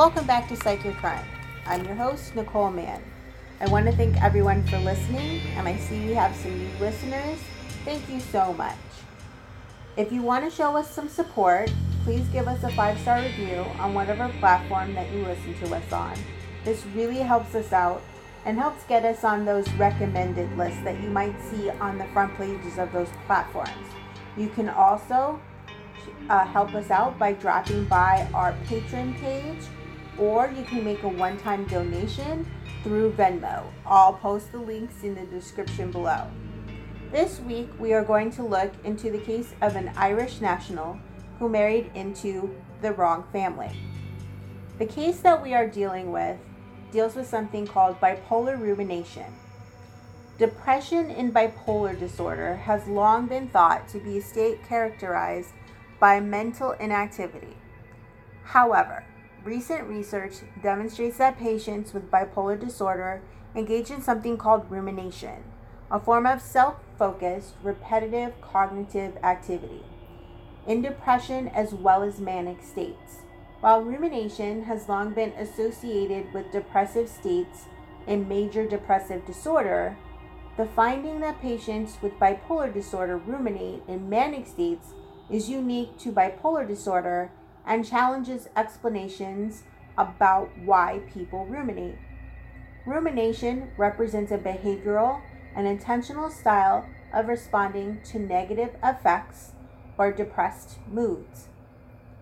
Welcome back to Psych Your Crime. I'm your host, Nicole Mann. I want to thank everyone for listening, and I see we have some new listeners. Thank you so much. If you want to show us some support, please give us a five star review on whatever platform that you listen to us on. This really helps us out and helps get us on those recommended lists that you might see on the front pages of those platforms. You can also uh, help us out by dropping by our Patreon page, or you can make a one time donation through Venmo. I'll post the links in the description below. This week, we are going to look into the case of an Irish national who married into the wrong family. The case that we are dealing with deals with something called bipolar rumination. Depression in bipolar disorder has long been thought to be a state characterized by mental inactivity. However, recent research demonstrates that patients with bipolar disorder engage in something called rumination, a form of self focused, repetitive cognitive activity, in depression as well as manic states. While rumination has long been associated with depressive states in major depressive disorder, the finding that patients with bipolar disorder ruminate in manic states is unique to bipolar disorder and challenges explanations about why people ruminate. Rumination represents a behavioral and intentional style of responding to negative effects or depressed moods.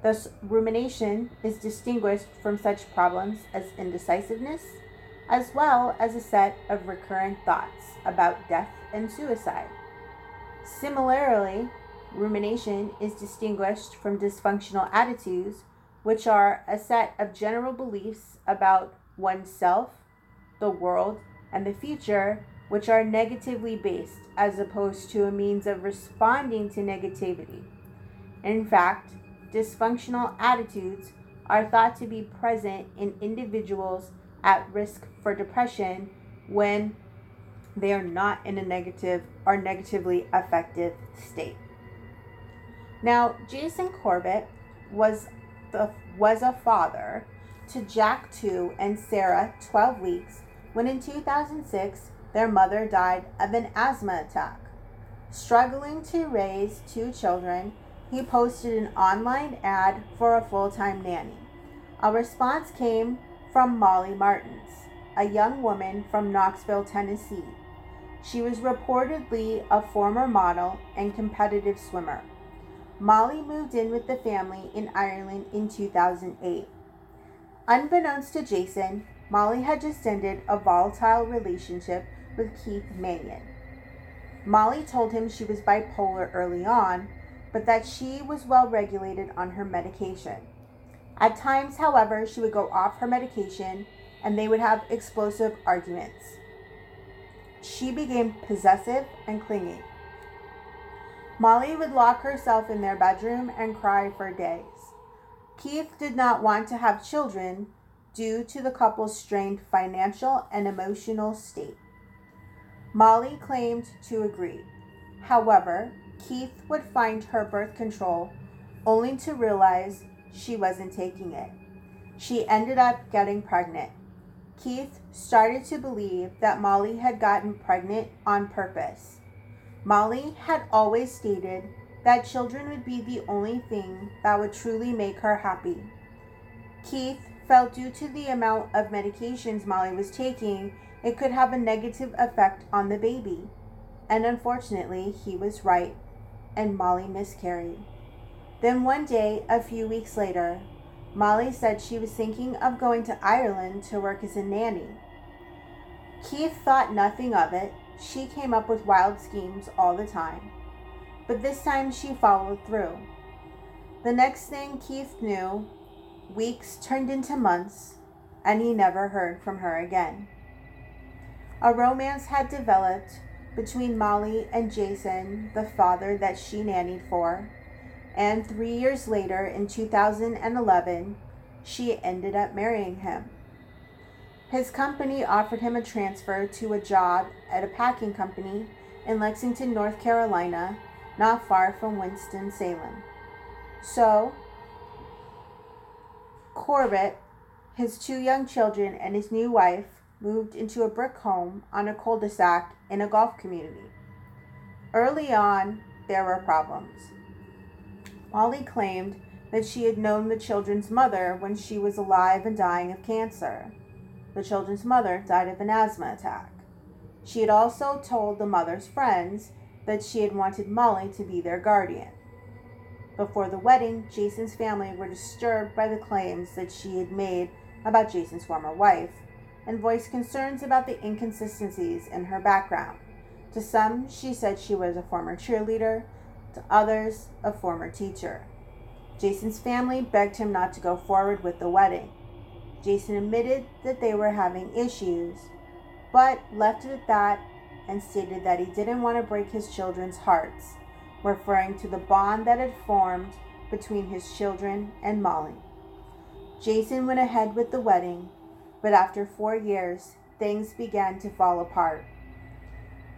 Thus, rumination is distinguished from such problems as indecisiveness, as well as a set of recurrent thoughts about death and suicide. Similarly, Rumination is distinguished from dysfunctional attitudes, which are a set of general beliefs about oneself, the world, and the future, which are negatively based as opposed to a means of responding to negativity. In fact, dysfunctional attitudes are thought to be present in individuals at risk for depression when they are not in a negative or negatively affective state. Now, Jason Corbett was the was a father to Jack 2 and Sarah 12 weeks when in 2006 their mother died of an asthma attack. Struggling to raise two children, he posted an online ad for a full-time nanny. A response came from Molly Martens, a young woman from Knoxville, Tennessee. She was reportedly a former model and competitive swimmer. Molly moved in with the family in Ireland in 2008. Unbeknownst to Jason, Molly had just ended a volatile relationship with Keith Mannion. Molly told him she was bipolar early on, but that she was well regulated on her medication. At times, however, she would go off her medication and they would have explosive arguments. She became possessive and clingy. Molly would lock herself in their bedroom and cry for days. Keith did not want to have children due to the couple's strained financial and emotional state. Molly claimed to agree. However, Keith would find her birth control only to realize she wasn't taking it. She ended up getting pregnant. Keith started to believe that Molly had gotten pregnant on purpose. Molly had always stated that children would be the only thing that would truly make her happy. Keith felt due to the amount of medications Molly was taking, it could have a negative effect on the baby. And unfortunately, he was right, and Molly miscarried. Then one day, a few weeks later, Molly said she was thinking of going to Ireland to work as a nanny. Keith thought nothing of it she came up with wild schemes all the time, but this time she followed through. The next thing Keith knew, weeks turned into months, and he never heard from her again. A romance had developed between Molly and Jason, the father that she nannied for, and three years later, in 2011, she ended up marrying him. His company offered him a transfer to a job at a packing company in Lexington, North Carolina, not far from Winston-Salem. So, Corbett his two young children, and his new wife moved into a brick home on a cul de sac in a golf community. Early on, there were problems. Molly claimed that she had known the children's mother when she was alive and dying of cancer. The children's mother died of an asthma attack. She had also told the mother's friends that she had wanted Molly to be their guardian. Before the wedding, Jason's family were disturbed by the claims that she had made about Jason's former wife and voiced concerns about the inconsistencies in her background. To some, she said she was a former cheerleader, to others, a former teacher. Jason's family begged him not to go forward with the wedding. Jason admitted that they were having issues, but left it at that and stated that he didn't want to break his children's hearts, referring to the bond that had formed between his children and Molly. Jason went ahead with the wedding, but after four years, things began to fall apart.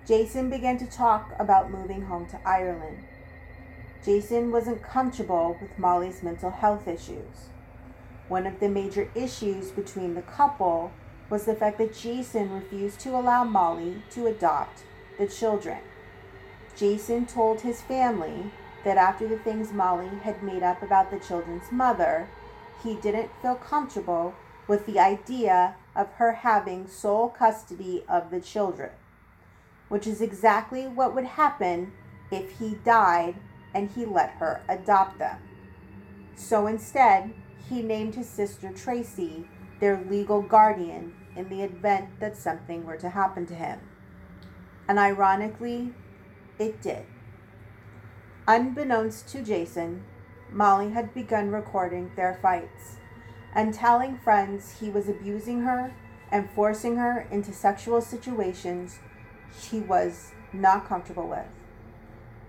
Jason began to talk about moving home to Ireland. Jason wasn't comfortable with Molly's mental health issues. One of the major issues between the couple was the fact that Jason refused to allow Molly to adopt the children. Jason told his family that after the things Molly had made up about the children's mother, he didn't feel comfortable with the idea of her having sole custody of the children, which is exactly what would happen if he died and he let her adopt them. So instead, he named his sister Tracy their legal guardian in the event that something were to happen to him. And ironically, it did. Unbeknownst to Jason, Molly had begun recording their fights and telling friends he was abusing her and forcing her into sexual situations she was not comfortable with.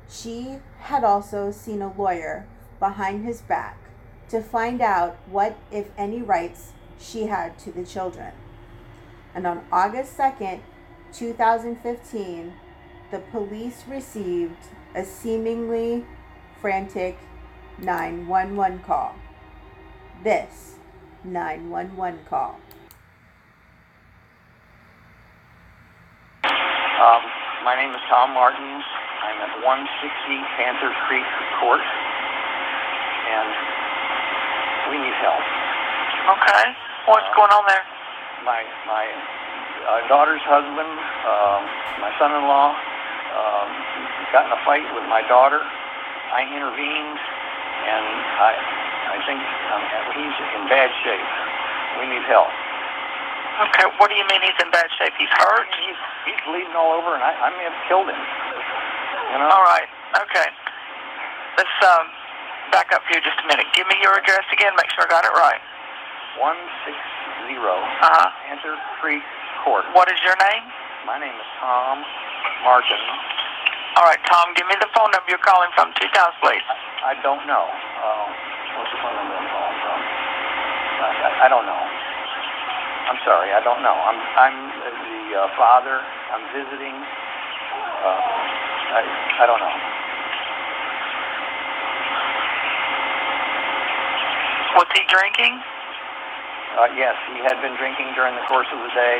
She had also seen a lawyer behind his back to find out what, if any, rights she had to the children. And on August 2nd, 2015, the police received a seemingly frantic 911 call. This 911 call. Um, my name is Tom Martens. I'm at 160 Panther Creek Court, and we need help. Okay. What's Uh, going on there? My my uh, daughter's husband, um, my son-in-law, um, got in a fight with my daughter. I intervened, and I I think um, he's in bad shape. We need help. Okay. What do you mean he's in bad shape? He's hurt? He's he's bleeding all over, and I, I may have killed him. You know. All right. Okay. Let's um, back up here just a minute. Give me your address again. Make sure I got it right. One six zero Uh huh. Panther Creek Court. What is your name? My name is Tom Martin. All right, Tom. Give me the phone number you're calling from. Two times, please. I don't know. Uh, what's the phone number I'm calling from? I, I, I don't know. I'm sorry. I don't know. I'm I'm the uh, father. I'm visiting. Uh, I I don't know. Was he drinking? Uh, yes, he had been drinking during the course of the day.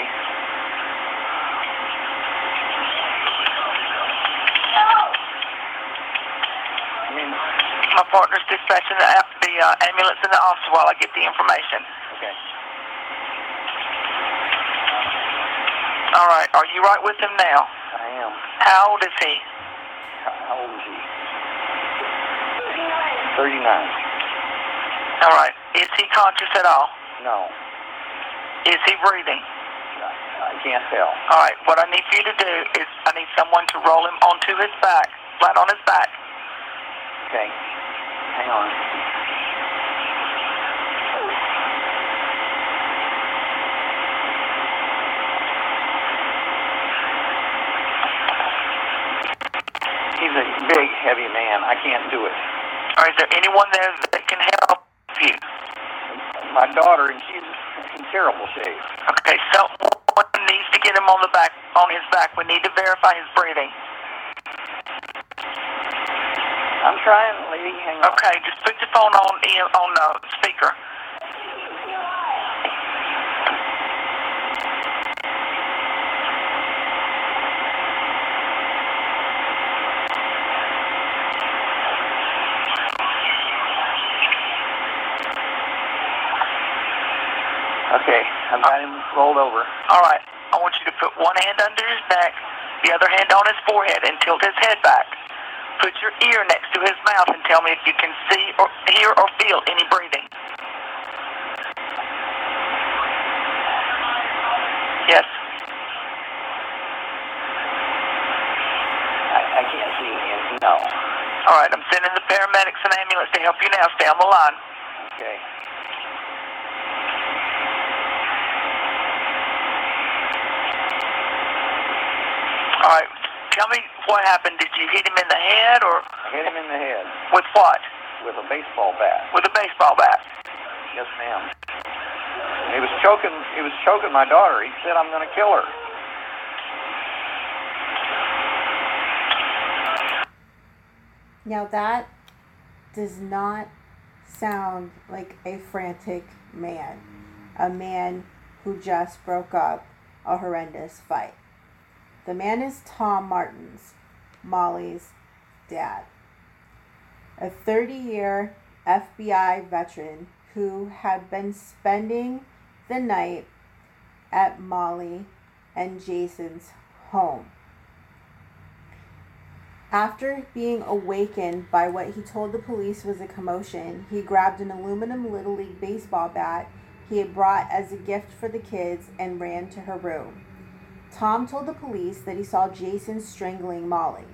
My partner's dispatching the, the uh, ambulance and the officer while I get the information. okay. All right. Are you right with him now? I am. How old is he? How, how old is he? Thirty-nine. All right. Is he conscious at all? No, Is he breathing? I, I can't tell. All right. What I need for you to do is I need someone to roll him onto his back, flat on his back. Okay. Hang on. He's a big, heavy man. I can't do it. Or is there anyone there that can help? My daughter, and she's in terrible shape. Okay, someone needs to get him on the back, on his back. We need to verify his breathing. I'm trying, lady. Hang on. Okay, just put your phone on on uh, speaker. Okay, I've got him rolled over. All right. I want you to put one hand under his neck, the other hand on his forehead, and tilt his head back. Put your ear next to his mouth and tell me if you can see or hear or feel any breathing. Yes. I, I can't see him. No. All right. I'm sending the paramedics and ambulance to help you now. Stay on the line. Okay. All right. Tell me what happened. Did you hit him in the head or I hit him in the head with what? with a baseball bat. With a baseball bat. Yes, ma'am. He was choking. He was choking my daughter. He said, "I'm going to kill her." Now that does not sound like a frantic man, a man who just broke up a horrendous fight. The man is Tom Martens, Molly's dad, a 30 year FBI veteran who had been spending the night at Molly and Jason's home. After being awakened by what he told the police was a commotion, he grabbed an aluminum Little League baseball bat he had brought as a gift for the kids and ran to her room. Tom told the police that he saw Jason strangling Molly.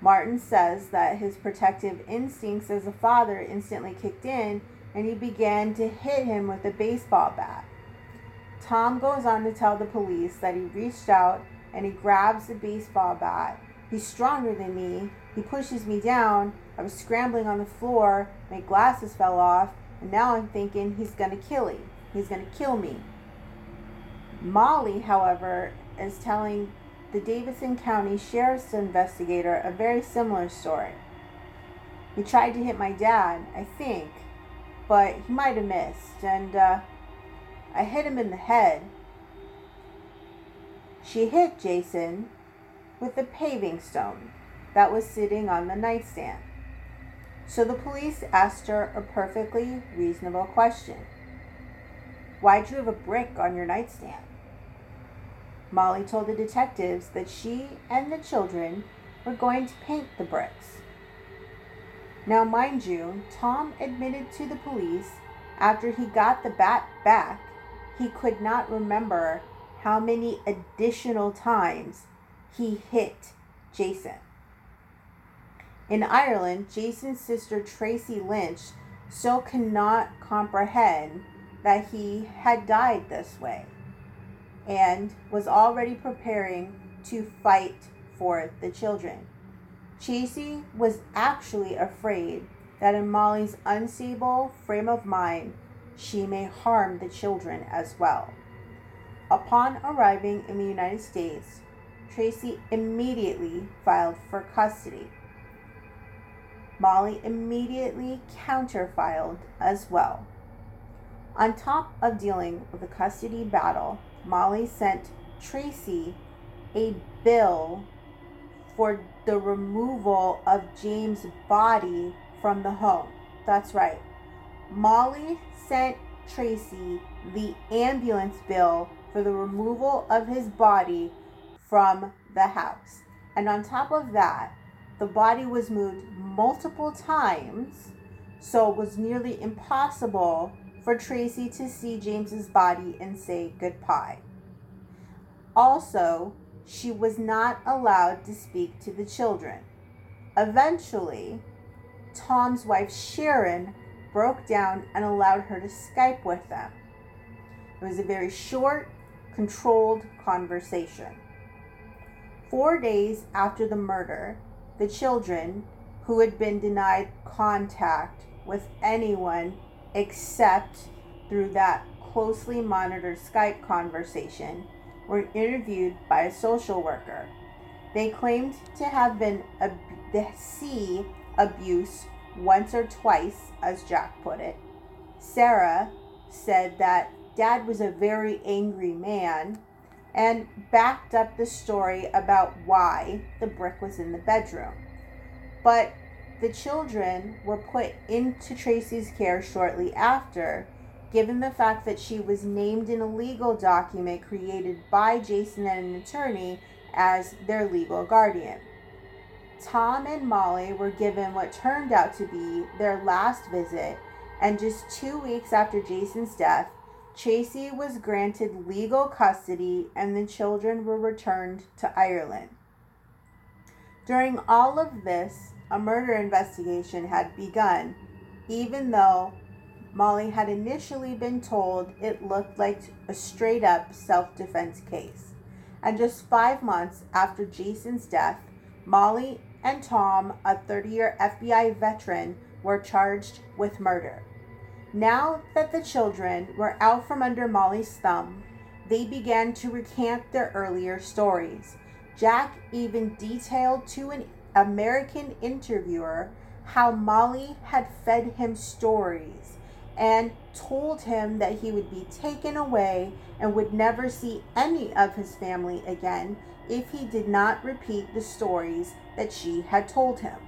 Martin says that his protective instincts as a father instantly kicked in and he began to hit him with a baseball bat. Tom goes on to tell the police that he reached out and he grabs the baseball bat. He's stronger than me. He pushes me down. I was scrambling on the floor. My glasses fell off. And now I'm thinking he's going to kill me. He's going to kill me. Molly, however, is telling the Davidson County Sheriff's investigator a very similar story. He tried to hit my dad, I think, but he might have missed, and uh, I hit him in the head. She hit Jason with a paving stone that was sitting on the nightstand. So the police asked her a perfectly reasonable question Why'd you have a brick on your nightstand? Molly told the detectives that she and the children were going to paint the bricks. Now, mind you, Tom admitted to the police after he got the bat back, he could not remember how many additional times he hit Jason. In Ireland, Jason's sister Tracy Lynch still cannot comprehend that he had died this way and was already preparing to fight for the children. Tracy was actually afraid that in Molly's unstable frame of mind, she may harm the children as well. Upon arriving in the United States, Tracy immediately filed for custody. Molly immediately counterfiled as well. On top of dealing with the custody battle, Molly sent Tracy a bill for the removal of James' body from the home. That's right. Molly sent Tracy the ambulance bill for the removal of his body from the house. And on top of that, the body was moved multiple times, so it was nearly impossible for Tracy to see James's body and say goodbye. Also, she was not allowed to speak to the children. Eventually, Tom's wife Sharon broke down and allowed her to Skype with them. It was a very short, controlled conversation. Four days after the murder, the children, who had been denied contact with anyone except through that closely monitored Skype conversation, were interviewed by a social worker. They claimed to have been ab- to see abuse once or twice, as Jack put it. Sarah said that dad was a very angry man and backed up the story about why the brick was in the bedroom. But the children were put into Tracy's care shortly after, given the fact that she was named in a legal document created by Jason and an attorney as their legal guardian. Tom and Molly were given what turned out to be their last visit, and just two weeks after Jason's death, Tracy was granted legal custody and the children were returned to Ireland. During all of this, a murder investigation had begun, even though Molly had initially been told it looked like a straight up self defense case. And just five months after Jason's death, Molly and Tom, a 30 year FBI veteran, were charged with murder. Now that the children were out from under Molly's thumb, they began to recant their earlier stories. Jack even detailed to an American interviewer how Molly had fed him stories and told him that he would be taken away and would never see any of his family again if he did not repeat the stories that she had told him.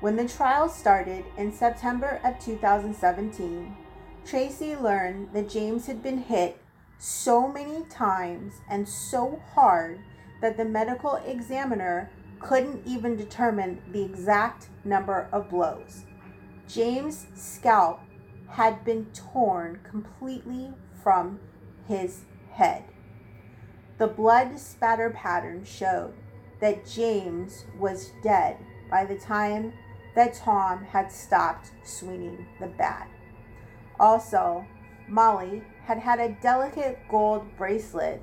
When the trial started in September of 2017, Tracy learned that James had been hit so many times and so hard that the medical examiner couldn't even determine the exact number of blows. James' scalp had been torn completely from his head. The blood spatter pattern showed that James was dead by the time that Tom had stopped swinging the bat. Also, Molly had had a delicate gold bracelet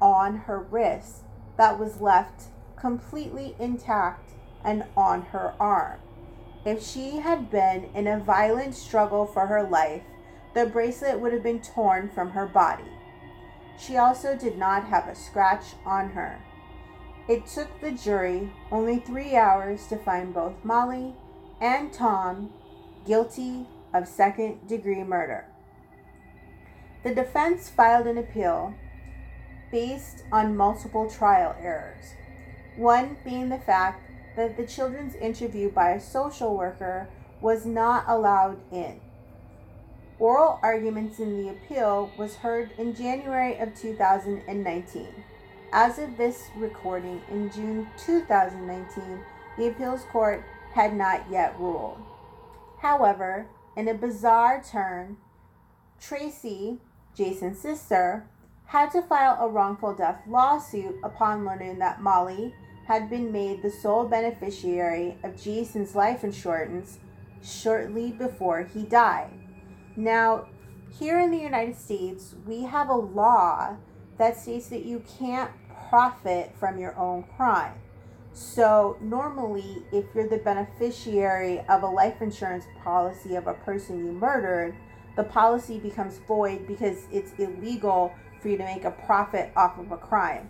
on her wrist that was left completely intact and on her arm. If she had been in a violent struggle for her life, the bracelet would have been torn from her body. She also did not have a scratch on her. It took the jury only three hours to find both Molly and Tom guilty of second degree murder. The defense filed an appeal based on multiple trial errors, one being the fact that the children's interview by a social worker was not allowed in. Oral arguments in the appeal was heard in January of 2019. As of this recording in June 2019, the appeals court had not yet ruled. However, in a bizarre turn, Tracy, Jason's sister, had to file a wrongful death lawsuit upon learning that Molly had been made the sole beneficiary of Jason's life insurance shortly before he died. Now, here in the United States, we have a law that states that you can't profit from your own crime. So, normally, if you're the beneficiary of a life insurance policy of a person you murdered, the policy becomes void because it's illegal for you to make a profit off of a crime.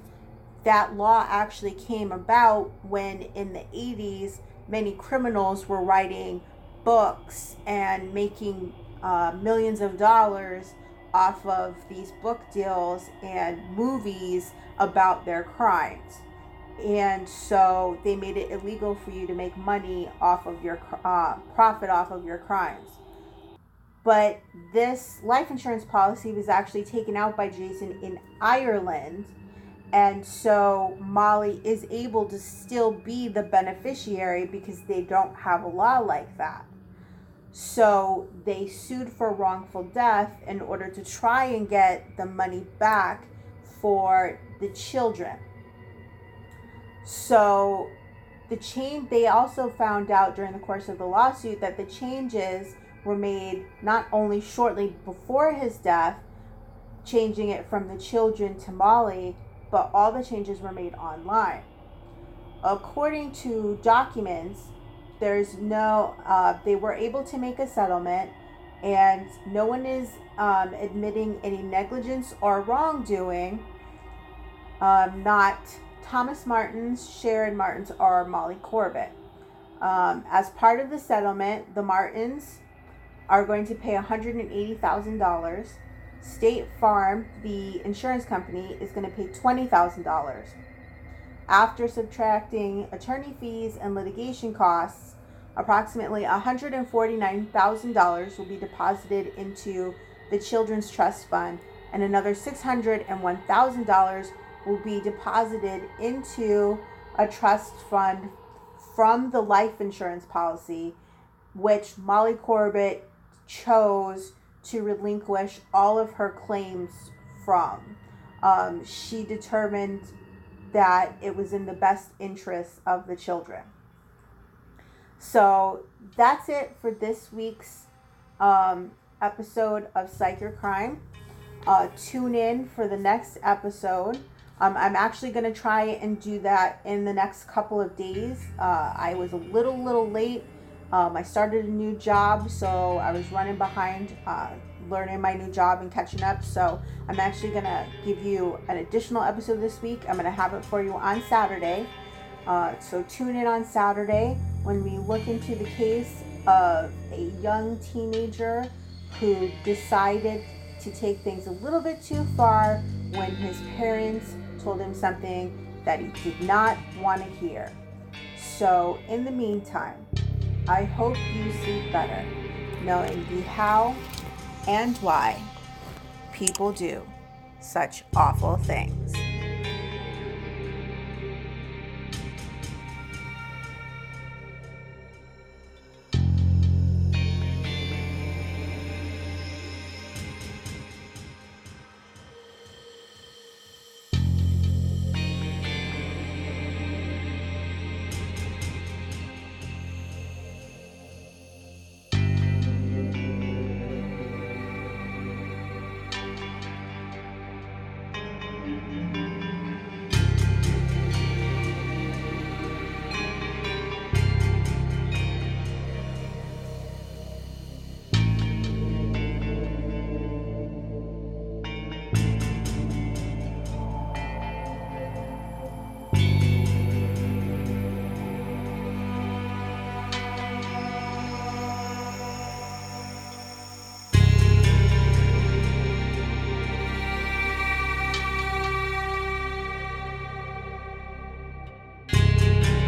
That law actually came about when in the 80s, many criminals were writing books and making uh, millions of dollars off of these book deals and movies about their crimes. And so they made it illegal for you to make money off of your uh, profit off of your crimes. But this life insurance policy was actually taken out by Jason in Ireland. And so Molly is able to still be the beneficiary because they don't have a law like that. So they sued for wrongful death in order to try and get the money back for the children. So the change they also found out during the course of the lawsuit that the changes were made not only shortly before his death, changing it from the children to Molly, but all the changes were made online. According to documents, there's no, uh, they were able to make a settlement, and no one is um, admitting any negligence or wrongdoing. Um, not Thomas Martens, Sharon Martens, or Molly Corbett. Um, as part of the settlement, the Martens are going to pay $180,000. State Farm, the insurance company, is going to pay $20,000. After subtracting attorney fees and litigation costs, Approximately $149,000 will be deposited into the Children's Trust Fund, and another $601,000 will be deposited into a trust fund from the life insurance policy, which Molly Corbett chose to relinquish all of her claims from. Um, she determined that it was in the best interest of the children. So that's it for this week's um, episode of Psych Crime. Uh, tune in for the next episode. Um, I'm actually going to try and do that in the next couple of days. Uh, I was a little, little late. Um, I started a new job, so I was running behind uh, learning my new job and catching up. So I'm actually going to give you an additional episode this week. I'm going to have it for you on Saturday. Uh, so tune in on Saturday when we look into the case of a young teenager who decided to take things a little bit too far when his parents told him something that he did not want to hear. So, in the meantime, I hope you sleep better, knowing the how and why people do such awful things.